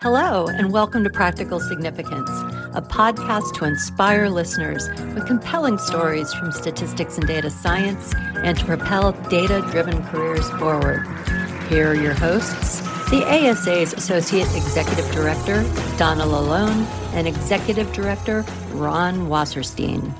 Hello, and welcome to Practical Significance, a podcast to inspire listeners with compelling stories from statistics and data science and to propel data driven careers forward. Here are your hosts the ASA's Associate Executive Director, Donna LaLonde, and Executive Director, Ron Wasserstein.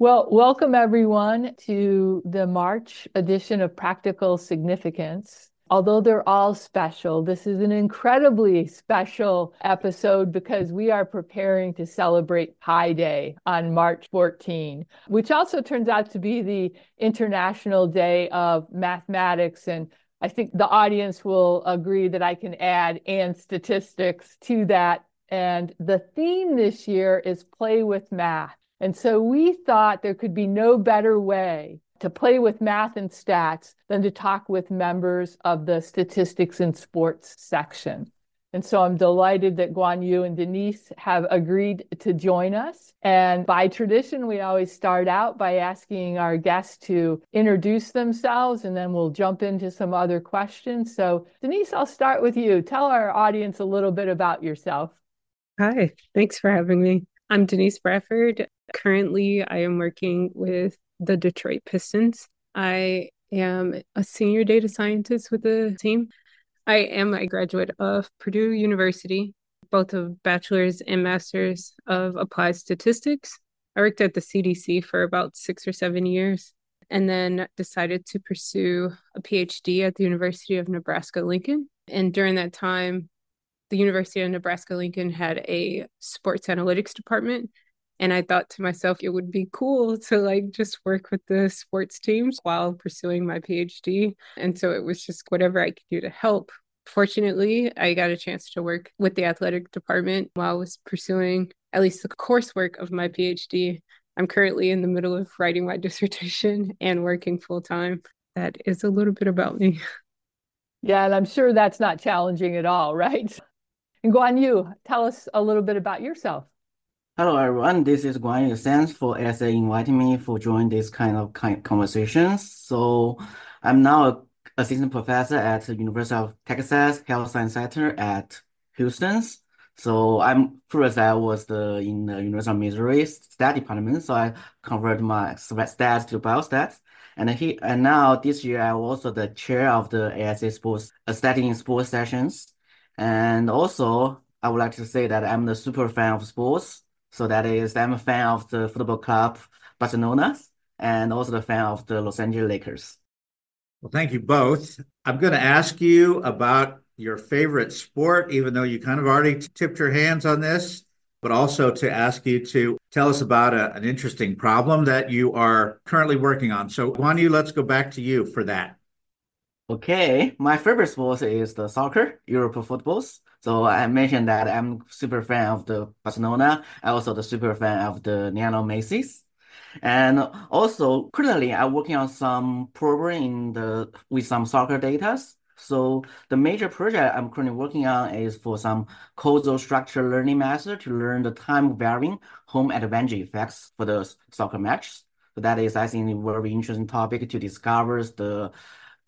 Well, welcome everyone to the March edition of Practical Significance although they're all special, this is an incredibly special episode because we are preparing to celebrate Pi Day on March 14, which also turns out to be the International Day of Mathematics. And I think the audience will agree that I can add and statistics to that. And the theme this year is play with math. And so we thought there could be no better way to play with math and stats than to talk with members of the statistics and sports section. And so I'm delighted that Guanyu and Denise have agreed to join us. And by tradition, we always start out by asking our guests to introduce themselves, and then we'll jump into some other questions. So, Denise, I'll start with you. Tell our audience a little bit about yourself. Hi, thanks for having me. I'm Denise Bradford. Currently, I am working with the Detroit Pistons. I am a senior data scientist with the team. I am a graduate of Purdue University, both of bachelor's and master's of applied statistics. I worked at the CDC for about six or seven years and then decided to pursue a PhD at the University of Nebraska Lincoln. And during that time, the University of Nebraska Lincoln had a sports analytics department and I thought to myself, it would be cool to like just work with the sports teams while pursuing my PhD. And so it was just whatever I could do to help. Fortunately, I got a chance to work with the athletic department while I was pursuing at least the coursework of my PhD. I'm currently in the middle of writing my dissertation and working full time. That is a little bit about me. Yeah, and I'm sure that's not challenging at all, right? And Guanyu, tell us a little bit about yourself. Hello, everyone. This is Guanyu. Thanks for ASA inviting me for join this kind of conversations. So I'm now assistant professor at the University of Texas Health Science Center at Houston. So I'm first I was the in the University of Missouri stat department. So I converted my stats to biostats. And he and now this year I'm also the chair of the ASA sports uh, studying in sports sessions. And also I would like to say that I'm the super fan of sports. So that is, I'm a fan of the football club Barcelona and also the fan of the Los Angeles Lakers. Well, thank you both. I'm going to ask you about your favorite sport, even though you kind of already tipped your hands on this, but also to ask you to tell us about a, an interesting problem that you are currently working on. So, Guanyu, let's go back to you for that. Okay, my favorite sport is the soccer, Europe footballs. So I mentioned that I'm super fan of the Barcelona. I also the super fan of the Lionel Messi. And also currently I'm working on some program in the with some soccer data. So the major project I'm currently working on is for some causal structure learning method to learn the time varying home advantage effects for the soccer matches. So that is, I think, a very interesting topic to discover the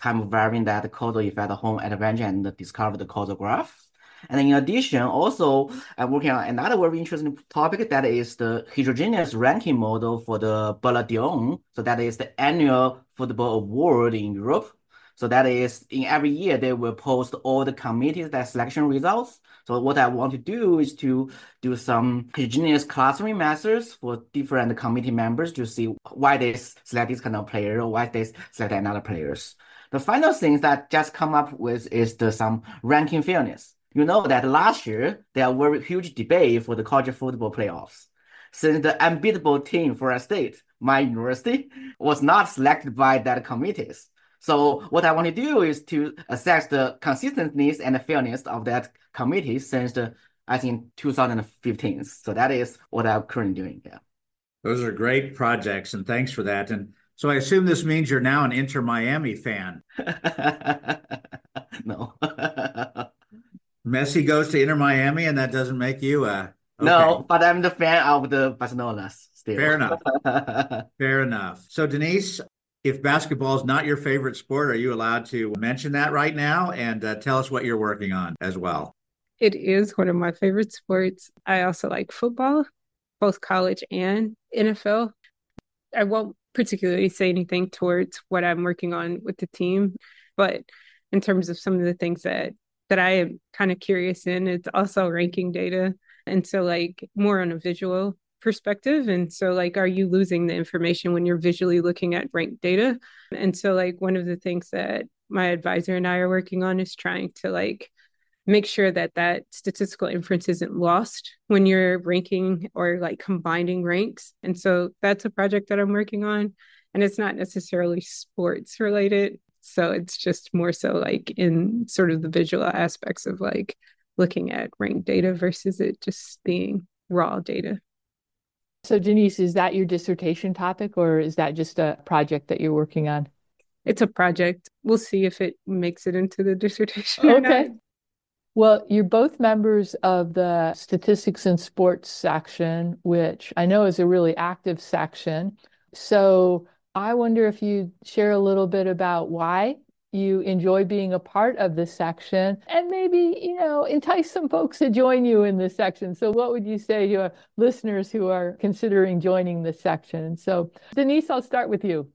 time varying that causal effect home advantage and discover the causal graph. And in addition, also I'm working on another very interesting topic that is the heterogeneous ranking model for the Ballon d'Or. So that is the annual football award in Europe. So that is in every year they will post all the committees that selection results. So what I want to do is to do some heterogeneous clustering methods for different committee members to see why they select this kind of player or why they select another players. The final thing that just come up with is the some ranking fairness. You know that last year there very huge debate for the college football playoffs. Since the unbeatable team for a state, my university, was not selected by that committees. So what I want to do is to assess the consistency and the fairness of that committee since the I think 2015. So that is what I'm currently doing. Yeah. Those are great projects, and thanks for that. And so I assume this means you're now an Inter Miami fan. no. Messi goes to Inter Miami, and that doesn't make you a. Okay. No, but I'm the fan of the Barcelona still. Fair enough. Fair enough. So, Denise, if basketball is not your favorite sport, are you allowed to mention that right now and uh, tell us what you're working on as well? it is one of my favorite sports. I also like football, both college and NFL. I won't particularly say anything towards what I'm working on with the team, but in terms of some of the things that that I am kind of curious in, it's also ranking data. And so like more on a visual perspective. And so like are you losing the information when you're visually looking at ranked data? And so like one of the things that my advisor and I are working on is trying to like make sure that that statistical inference isn't lost when you're ranking or like combining ranks. And so that's a project that I'm working on. And it's not necessarily sports related. So it's just more so like in sort of the visual aspects of like looking at ranked data versus it just being raw data. So, Denise, is that your dissertation topic or is that just a project that you're working on? It's a project. We'll see if it makes it into the dissertation. Okay. Well, you're both members of the statistics and sports section, which I know is a really active section. So I wonder if you share a little bit about why you enjoy being a part of this section and maybe, you know, entice some folks to join you in this section. So what would you say to your listeners who are considering joining this section? So Denise, I'll start with you.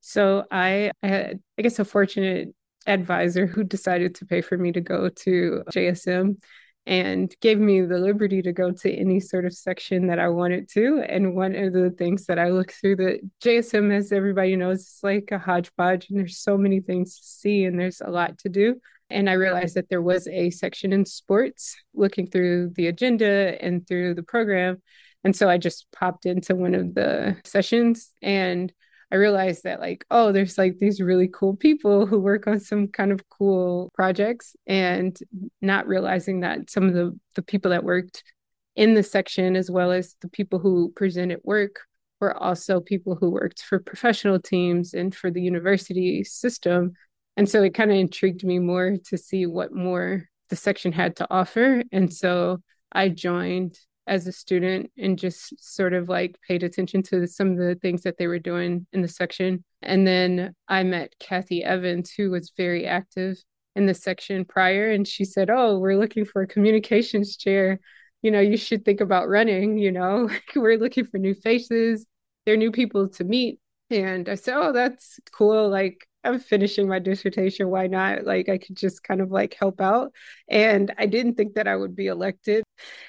So I, I had, I guess, a fortunate advisor who decided to pay for me to go to JSM and gave me the liberty to go to any sort of section that I wanted to. And one of the things that I look through the JSM, as everybody knows, it's like a hodgepodge and there's so many things to see and there's a lot to do. And I realized that there was a section in sports looking through the agenda and through the program. And so I just popped into one of the sessions and I realized that like, oh, there's like these really cool people who work on some kind of cool projects and not realizing that some of the the people that worked in the section as well as the people who presented work were also people who worked for professional teams and for the university system. And so it kind of intrigued me more to see what more the section had to offer. And so I joined as a student and just sort of like paid attention to some of the things that they were doing in the section. And then I met Kathy Evans, who was very active in the section prior. And she said, Oh, we're looking for a communications chair. You know, you should think about running. You know, we're looking for new faces, they're new people to meet. And I said, Oh, that's cool. Like, I'm finishing my dissertation. Why not? Like, I could just kind of like help out. And I didn't think that I would be elected.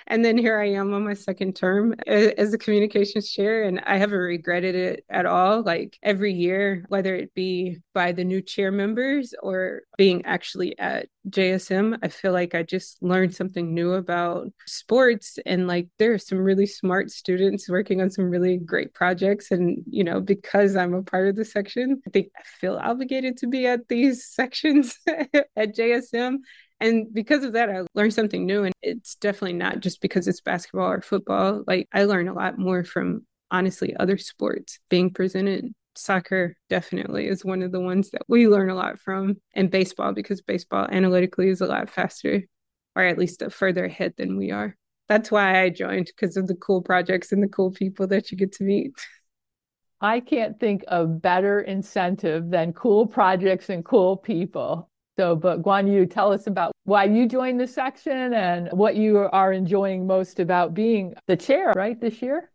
And then here I am on my second term as a communications chair, and I haven't regretted it at all. Like every year, whether it be by the new chair members or being actually at JSM, I feel like I just learned something new about sports. And like there are some really smart students working on some really great projects. And, you know, because I'm a part of the section, I think I feel obligated to be at these sections at JSM and because of that, I learned something new. And it's definitely not just because it's basketball or football. Like I learned a lot more from honestly other sports being presented. Soccer definitely is one of the ones that we learn a lot from, and baseball, because baseball analytically is a lot faster, or at least a further ahead than we are. That's why I joined because of the cool projects and the cool people that you get to meet. I can't think of better incentive than cool projects and cool people. So, but Guanyu, tell us about why you joined the section and what you are enjoying most about being the chair, right, this year?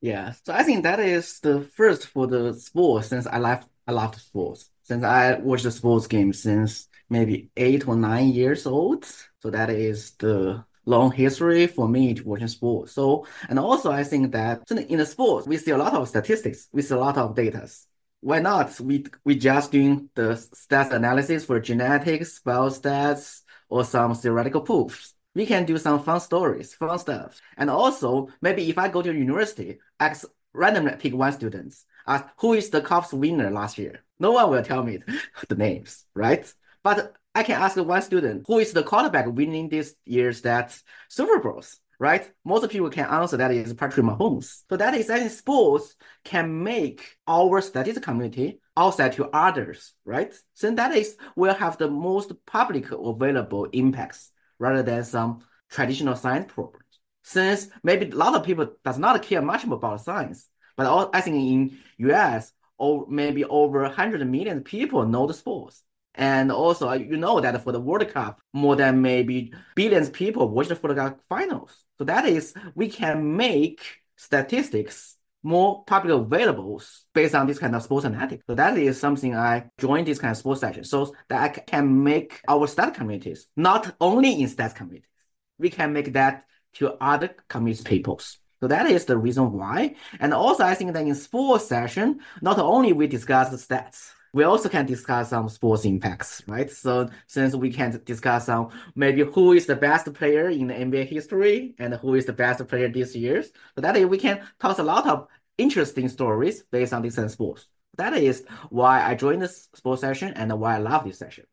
Yeah, so I think that is the first for the sports since I left. I loved sports since I watched the sports game since maybe eight or nine years old. So that is the long history for me to watching sports. So and also I think that in the sports we see a lot of statistics, we see a lot of data why not? We we just doing the stats analysis for genetics, biostats, or some theoretical proofs. We can do some fun stories, fun stuff. And also, maybe if I go to university, ask randomly pick one student, ask who is the Cups winner last year. No one will tell me the names, right? But I can ask one student who is the quarterback winning this year's that Super Bowls right? Most people can answer that is Patrick Mahomes. So that is, think sports can make our statistics community outside to others, right? So that is will have the most public available impacts rather than some traditional science programs. Since maybe a lot of people does not care much about science, but all, I think in US or maybe over 100 million people know the sports. And also, uh, you know that for the World Cup, more than maybe billions people watch the football finals. So that is, we can make statistics more public available based on this kind of sports analytics. So that is something I joined this kind of sports section so that I can make our stat communities, not only in stats communities, we can make that to other community peoples. So that is the reason why. And also I think that in sports session, not only we discuss the stats, we also can discuss some sports impacts, right? So since we can discuss some maybe who is the best player in the NBA history and who is the best player this year, so that we can talk a lot of interesting stories based on different sports. That is why I joined this sports session and why I love this session.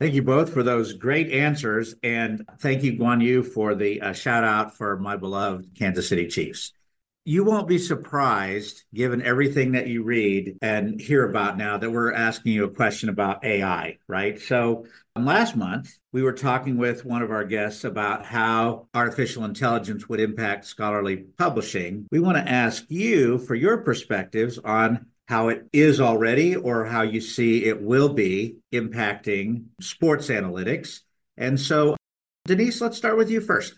Thank you both for those great answers. And thank you, Guanyu, for the uh, shout out for my beloved Kansas City Chiefs you won't be surprised, given everything that you read and hear about now, that we're asking you a question about AI, right? So um, last month, we were talking with one of our guests about how artificial intelligence would impact scholarly publishing. We want to ask you for your perspectives on how it is already or how you see it will be impacting sports analytics. And so, Denise, let's start with you first.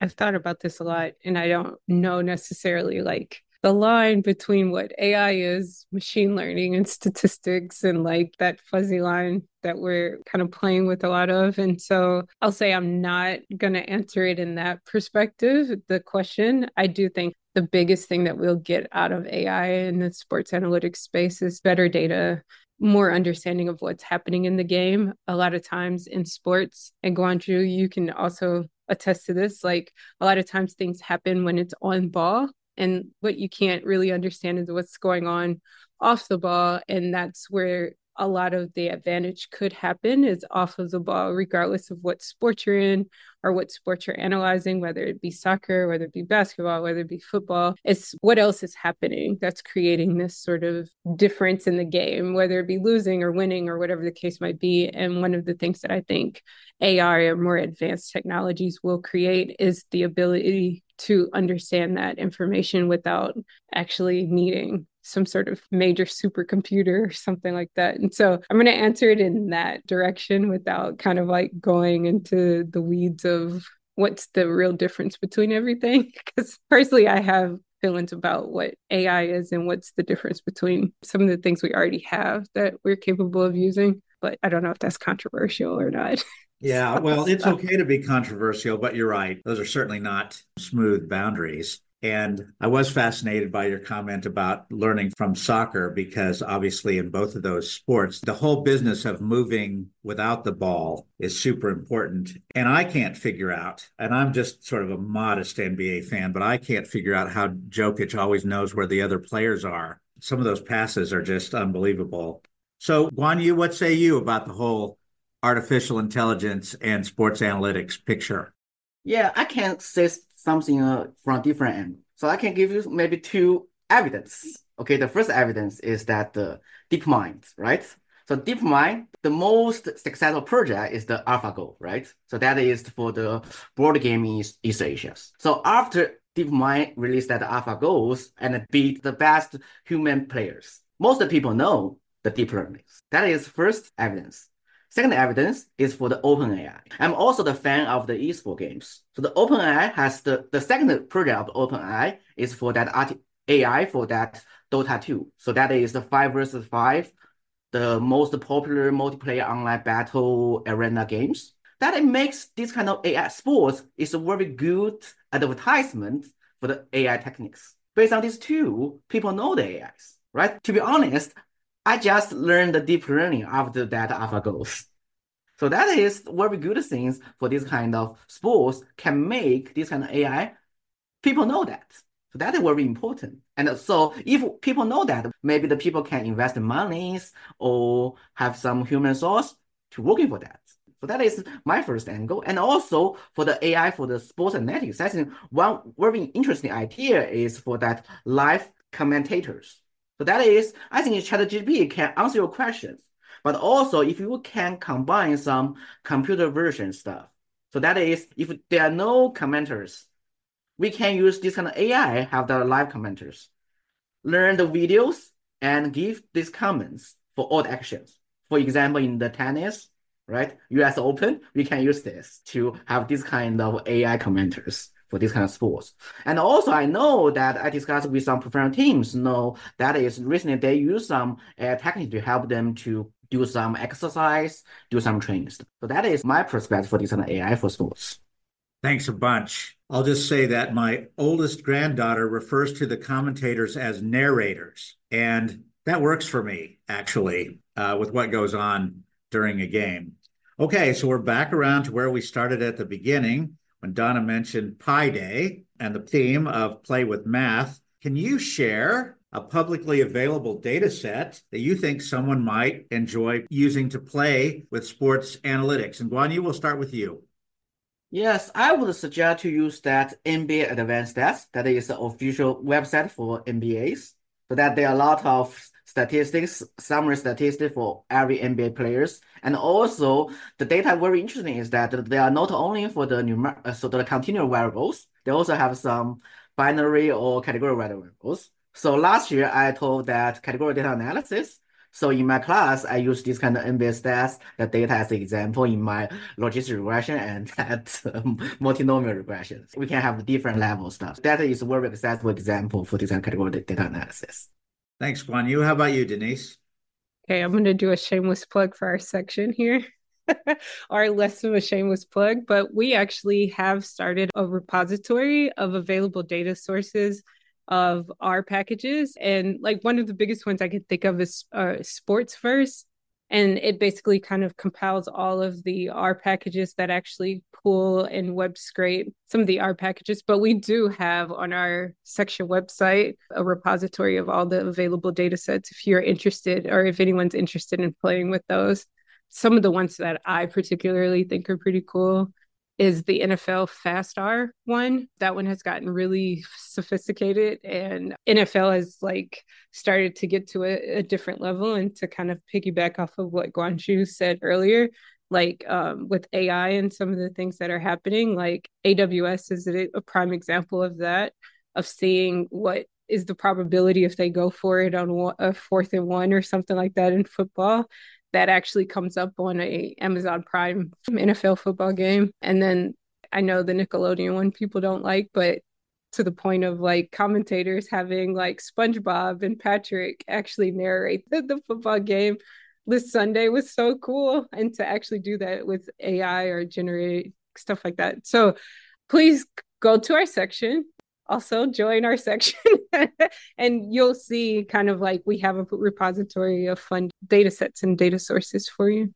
I've thought about this a lot and I don't know necessarily like the line between what AI is, machine learning and statistics, and like that fuzzy line that we're kind of playing with a lot of. And so I'll say I'm not going to answer it in that perspective. The question, I do think the biggest thing that we'll get out of AI in the sports analytics space is better data, more understanding of what's happening in the game. A lot of times in sports, and Guanyu, you can also attest to this. Like a lot of times things happen when it's on ball, and what you can't really understand is what's going on off the ball. And that's where a lot of the advantage could happen is off of the ball, regardless of what sport you're in or what sport you're analyzing, whether it be soccer, whether it be basketball, whether it be football. It's what else is happening that's creating this sort of difference in the game, whether it be losing or winning or whatever the case might be. And one of the things that I think AI or more advanced technologies will create is the ability to understand that information without actually needing some sort of major supercomputer or something like that. And so I'm going to answer it in that direction without kind of like going into the weeds of what's the real difference between everything. Because personally, I have feelings about what AI is and what's the difference between some of the things we already have that we're capable of using. But I don't know if that's controversial or not. Yeah, well, it's okay to be controversial, but you're right. Those are certainly not smooth boundaries. And I was fascinated by your comment about learning from soccer because obviously, in both of those sports, the whole business of moving without the ball is super important. And I can't figure out, and I'm just sort of a modest NBA fan, but I can't figure out how Jokic always knows where the other players are. Some of those passes are just unbelievable. So, Guan Yu, what say you about the whole artificial intelligence and sports analytics picture? Yeah, I can say something uh, from different angle. So I can give you maybe two evidence. Okay, the first evidence is that the DeepMind, right? So DeepMind, the most successful project is the AlphaGo, right? So that is for the board game in East Asia. So after DeepMind released that AlphaGos and beat the best human players, most people know the deep learning. That is first evidence. Second evidence is for the OpenAI. I'm also the fan of the esports games. So the OpenAI has the, the second project of OpenAI is for that AI for that Dota 2. So that is the five versus five, the most popular multiplayer online battle arena games. That it makes this kind of AI sports is a very good advertisement for the AI techniques. Based on these two, people know the AIs, right? To be honest, I just learned the deep learning after that AlphaGos. So that is very good things for this kind of sports can make this kind of AI. People know that. So that is very important. And so if people know that, maybe the people can invest monies or have some human source to working for that. So that is my first angle. And also for the AI for the sports analytics, I think one very interesting idea is for that live commentators. So that is, I think ChatGPT can answer your questions, but also if you can combine some computer version stuff. So that is, if there are no commenters, we can use this kind of AI, have the live commenters, learn the videos and give these comments for all the actions. For example, in the tennis, right? US Open, we can use this to have this kind of AI commenters for this kind of sports. And also, I know that I discussed with some professional teams, know that is recently they use some AI techniques to help them to do some exercise, do some training. So that is my perspective for this kind of AI for sports. Thanks a bunch. I'll just say that my oldest granddaughter refers to the commentators as narrators. And that works for me, actually, uh, with what goes on during a game. Okay, so we're back around to where we started at the beginning when Donna mentioned Pi Day and the theme of play with math. Can you share a publicly available data set that you think someone might enjoy using to play with sports analytics? And Guanyu, we'll start with you. Yes, I would suggest to use that NBA Advanced Stats. That is the official website for NBAs. So that there are a lot of statistics, summary statistics for every NBA players. And also the data very interesting is that they are not only for the numer uh, so the continual variables, they also have some binary or category variables. So last year I told that category data analysis. So in my class, I use this kind of NBA stats, the data as an example in my logistic regression and that um, multinomial regression. We can have different level stuff. That is a very accessible example for this kind of category data analysis. Thanks, Guanyu. How about you, Denise? Okay, I'm going to do a shameless plug for our section here. or less of a shameless plug, but we actually have started a repository of available data sources of our packages. And like one of the biggest ones I could think of is uh, Sportsverse and it basically kind of compiles all of the R packages that actually pull and web scrape some of the R packages. But we do have on our section website a repository of all the available data sets if you're interested or if anyone's interested in playing with those. Some of the ones that I particularly think are pretty cool is the NFL FastR one. That one has gotten really sophisticated and NFL has like started to get to a, a different level and to kind of piggyback off of what Guanyu said earlier, like um, with AI and some of the things that are happening, like AWS is a, a prime example of that, of seeing what is the probability if they go for it on a fourth and one or something like that in football that actually comes up on a Amazon Prime NFL football game. And then I know the Nickelodeon one people don't like, but to the point of like commentators having like SpongeBob and Patrick actually narrate the, the football game this Sunday was so cool. And to actually do that with AI or generate stuff like that. So please go to our section also join our section and you'll see kind of like we have a repository of fun data sets and data sources for you.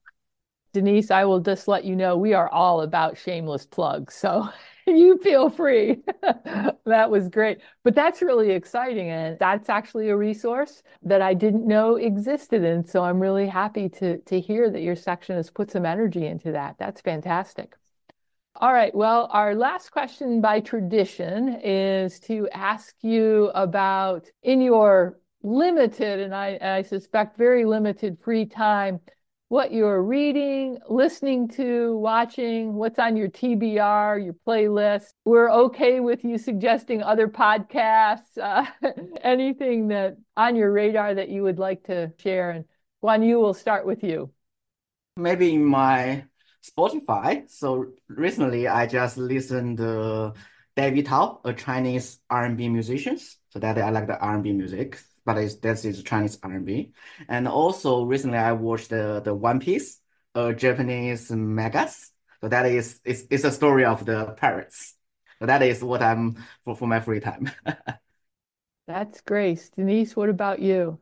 Denise, I will just let you know we are all about shameless plugs. So you feel free. that was great. But that's really exciting. And that's actually a resource that I didn't know existed. And so I'm really happy to, to hear that your section has put some energy into that. That's fantastic. All right. Well, our last question by tradition is to ask you about in your limited, and I, I suspect very limited free time, what you're reading, listening to, watching, what's on your TBR, your playlist. We're okay with you suggesting other podcasts, uh, anything that on your radar that you would like to share. And Guanyu, will start with you. Maybe my Spotify. So recently, I just listened to David Tao, a Chinese R&B musician. So that I like the R&B music, but it's, this is Chinese R&B. And also recently, I watched the the One Piece, a Japanese megas. So that is it's, it's a story of the pirates. So that is what I'm for for my free time. That's great. Denise, what about you?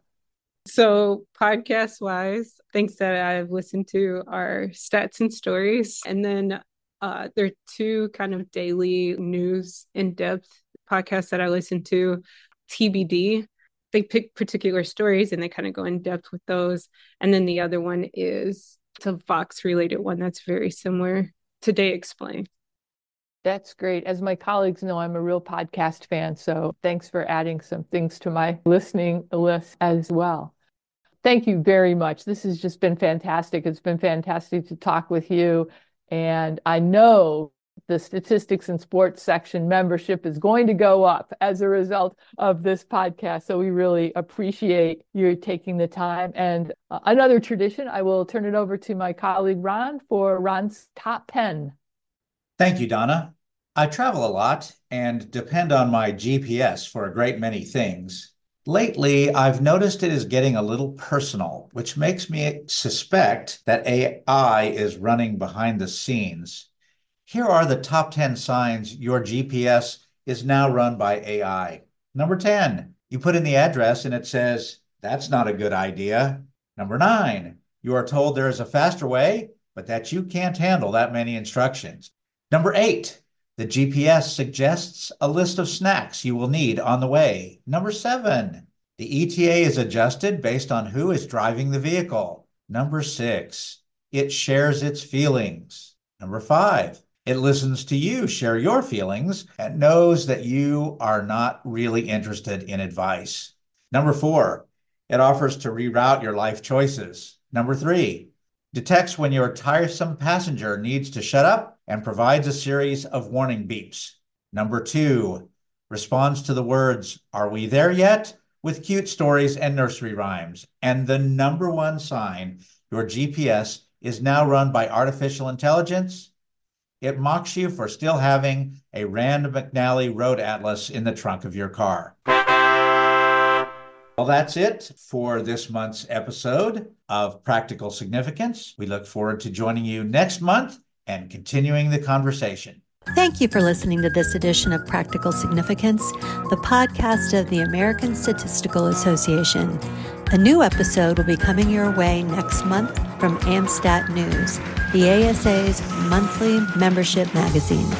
So, podcast wise, things that I've listened to are stats and stories. And then uh, there are two kind of daily news in depth podcasts that I listen to TBD. They pick particular stories and they kind of go in depth with those. And then the other one is it's a Vox related one that's very similar. Today Explain. That's great. As my colleagues know, I'm a real podcast fan. So thanks for adding some things to my listening list as well. Thank you very much. This has just been fantastic. It's been fantastic to talk with you. And I know the statistics and sports section membership is going to go up as a result of this podcast. So we really appreciate you taking the time. And uh, another tradition, I will turn it over to my colleague Ron for Ron's top 10. Thank you, Donna. I travel a lot and depend on my GPS for a great many things. Lately, I've noticed it is getting a little personal, which makes me suspect that AI is running behind the scenes. Here are the top 10 signs your GPS is now run by AI. Number 10, you put in the address and it says, that's not a good idea. Number nine, you are told there is a faster way, but that you can't handle that many instructions. Number eight, the GPS suggests a list of snacks you will need on the way. Number seven, the ETA is adjusted based on who is driving the vehicle. Number six, it shares its feelings. Number five, it listens to you share your feelings and knows that you are not really interested in advice. Number four, it offers to reroute your life choices. Number three, detects when your tiresome passenger needs to shut up and provides a series of warning beeps. Number two, responds to the words, Are we there yet? with cute stories and nursery rhymes. And the number one sign your GPS is now run by artificial intelligence. It mocks you for still having a Rand McNally road atlas in the trunk of your car. Well, that's it for this month's episode of Practical Significance. We look forward to joining you next month and continuing the conversation. Thank you for listening to this edition of Practical Significance, the podcast of the American Statistical Association. A new episode will be coming your way next month from AmStat News, the ASA's monthly membership magazine.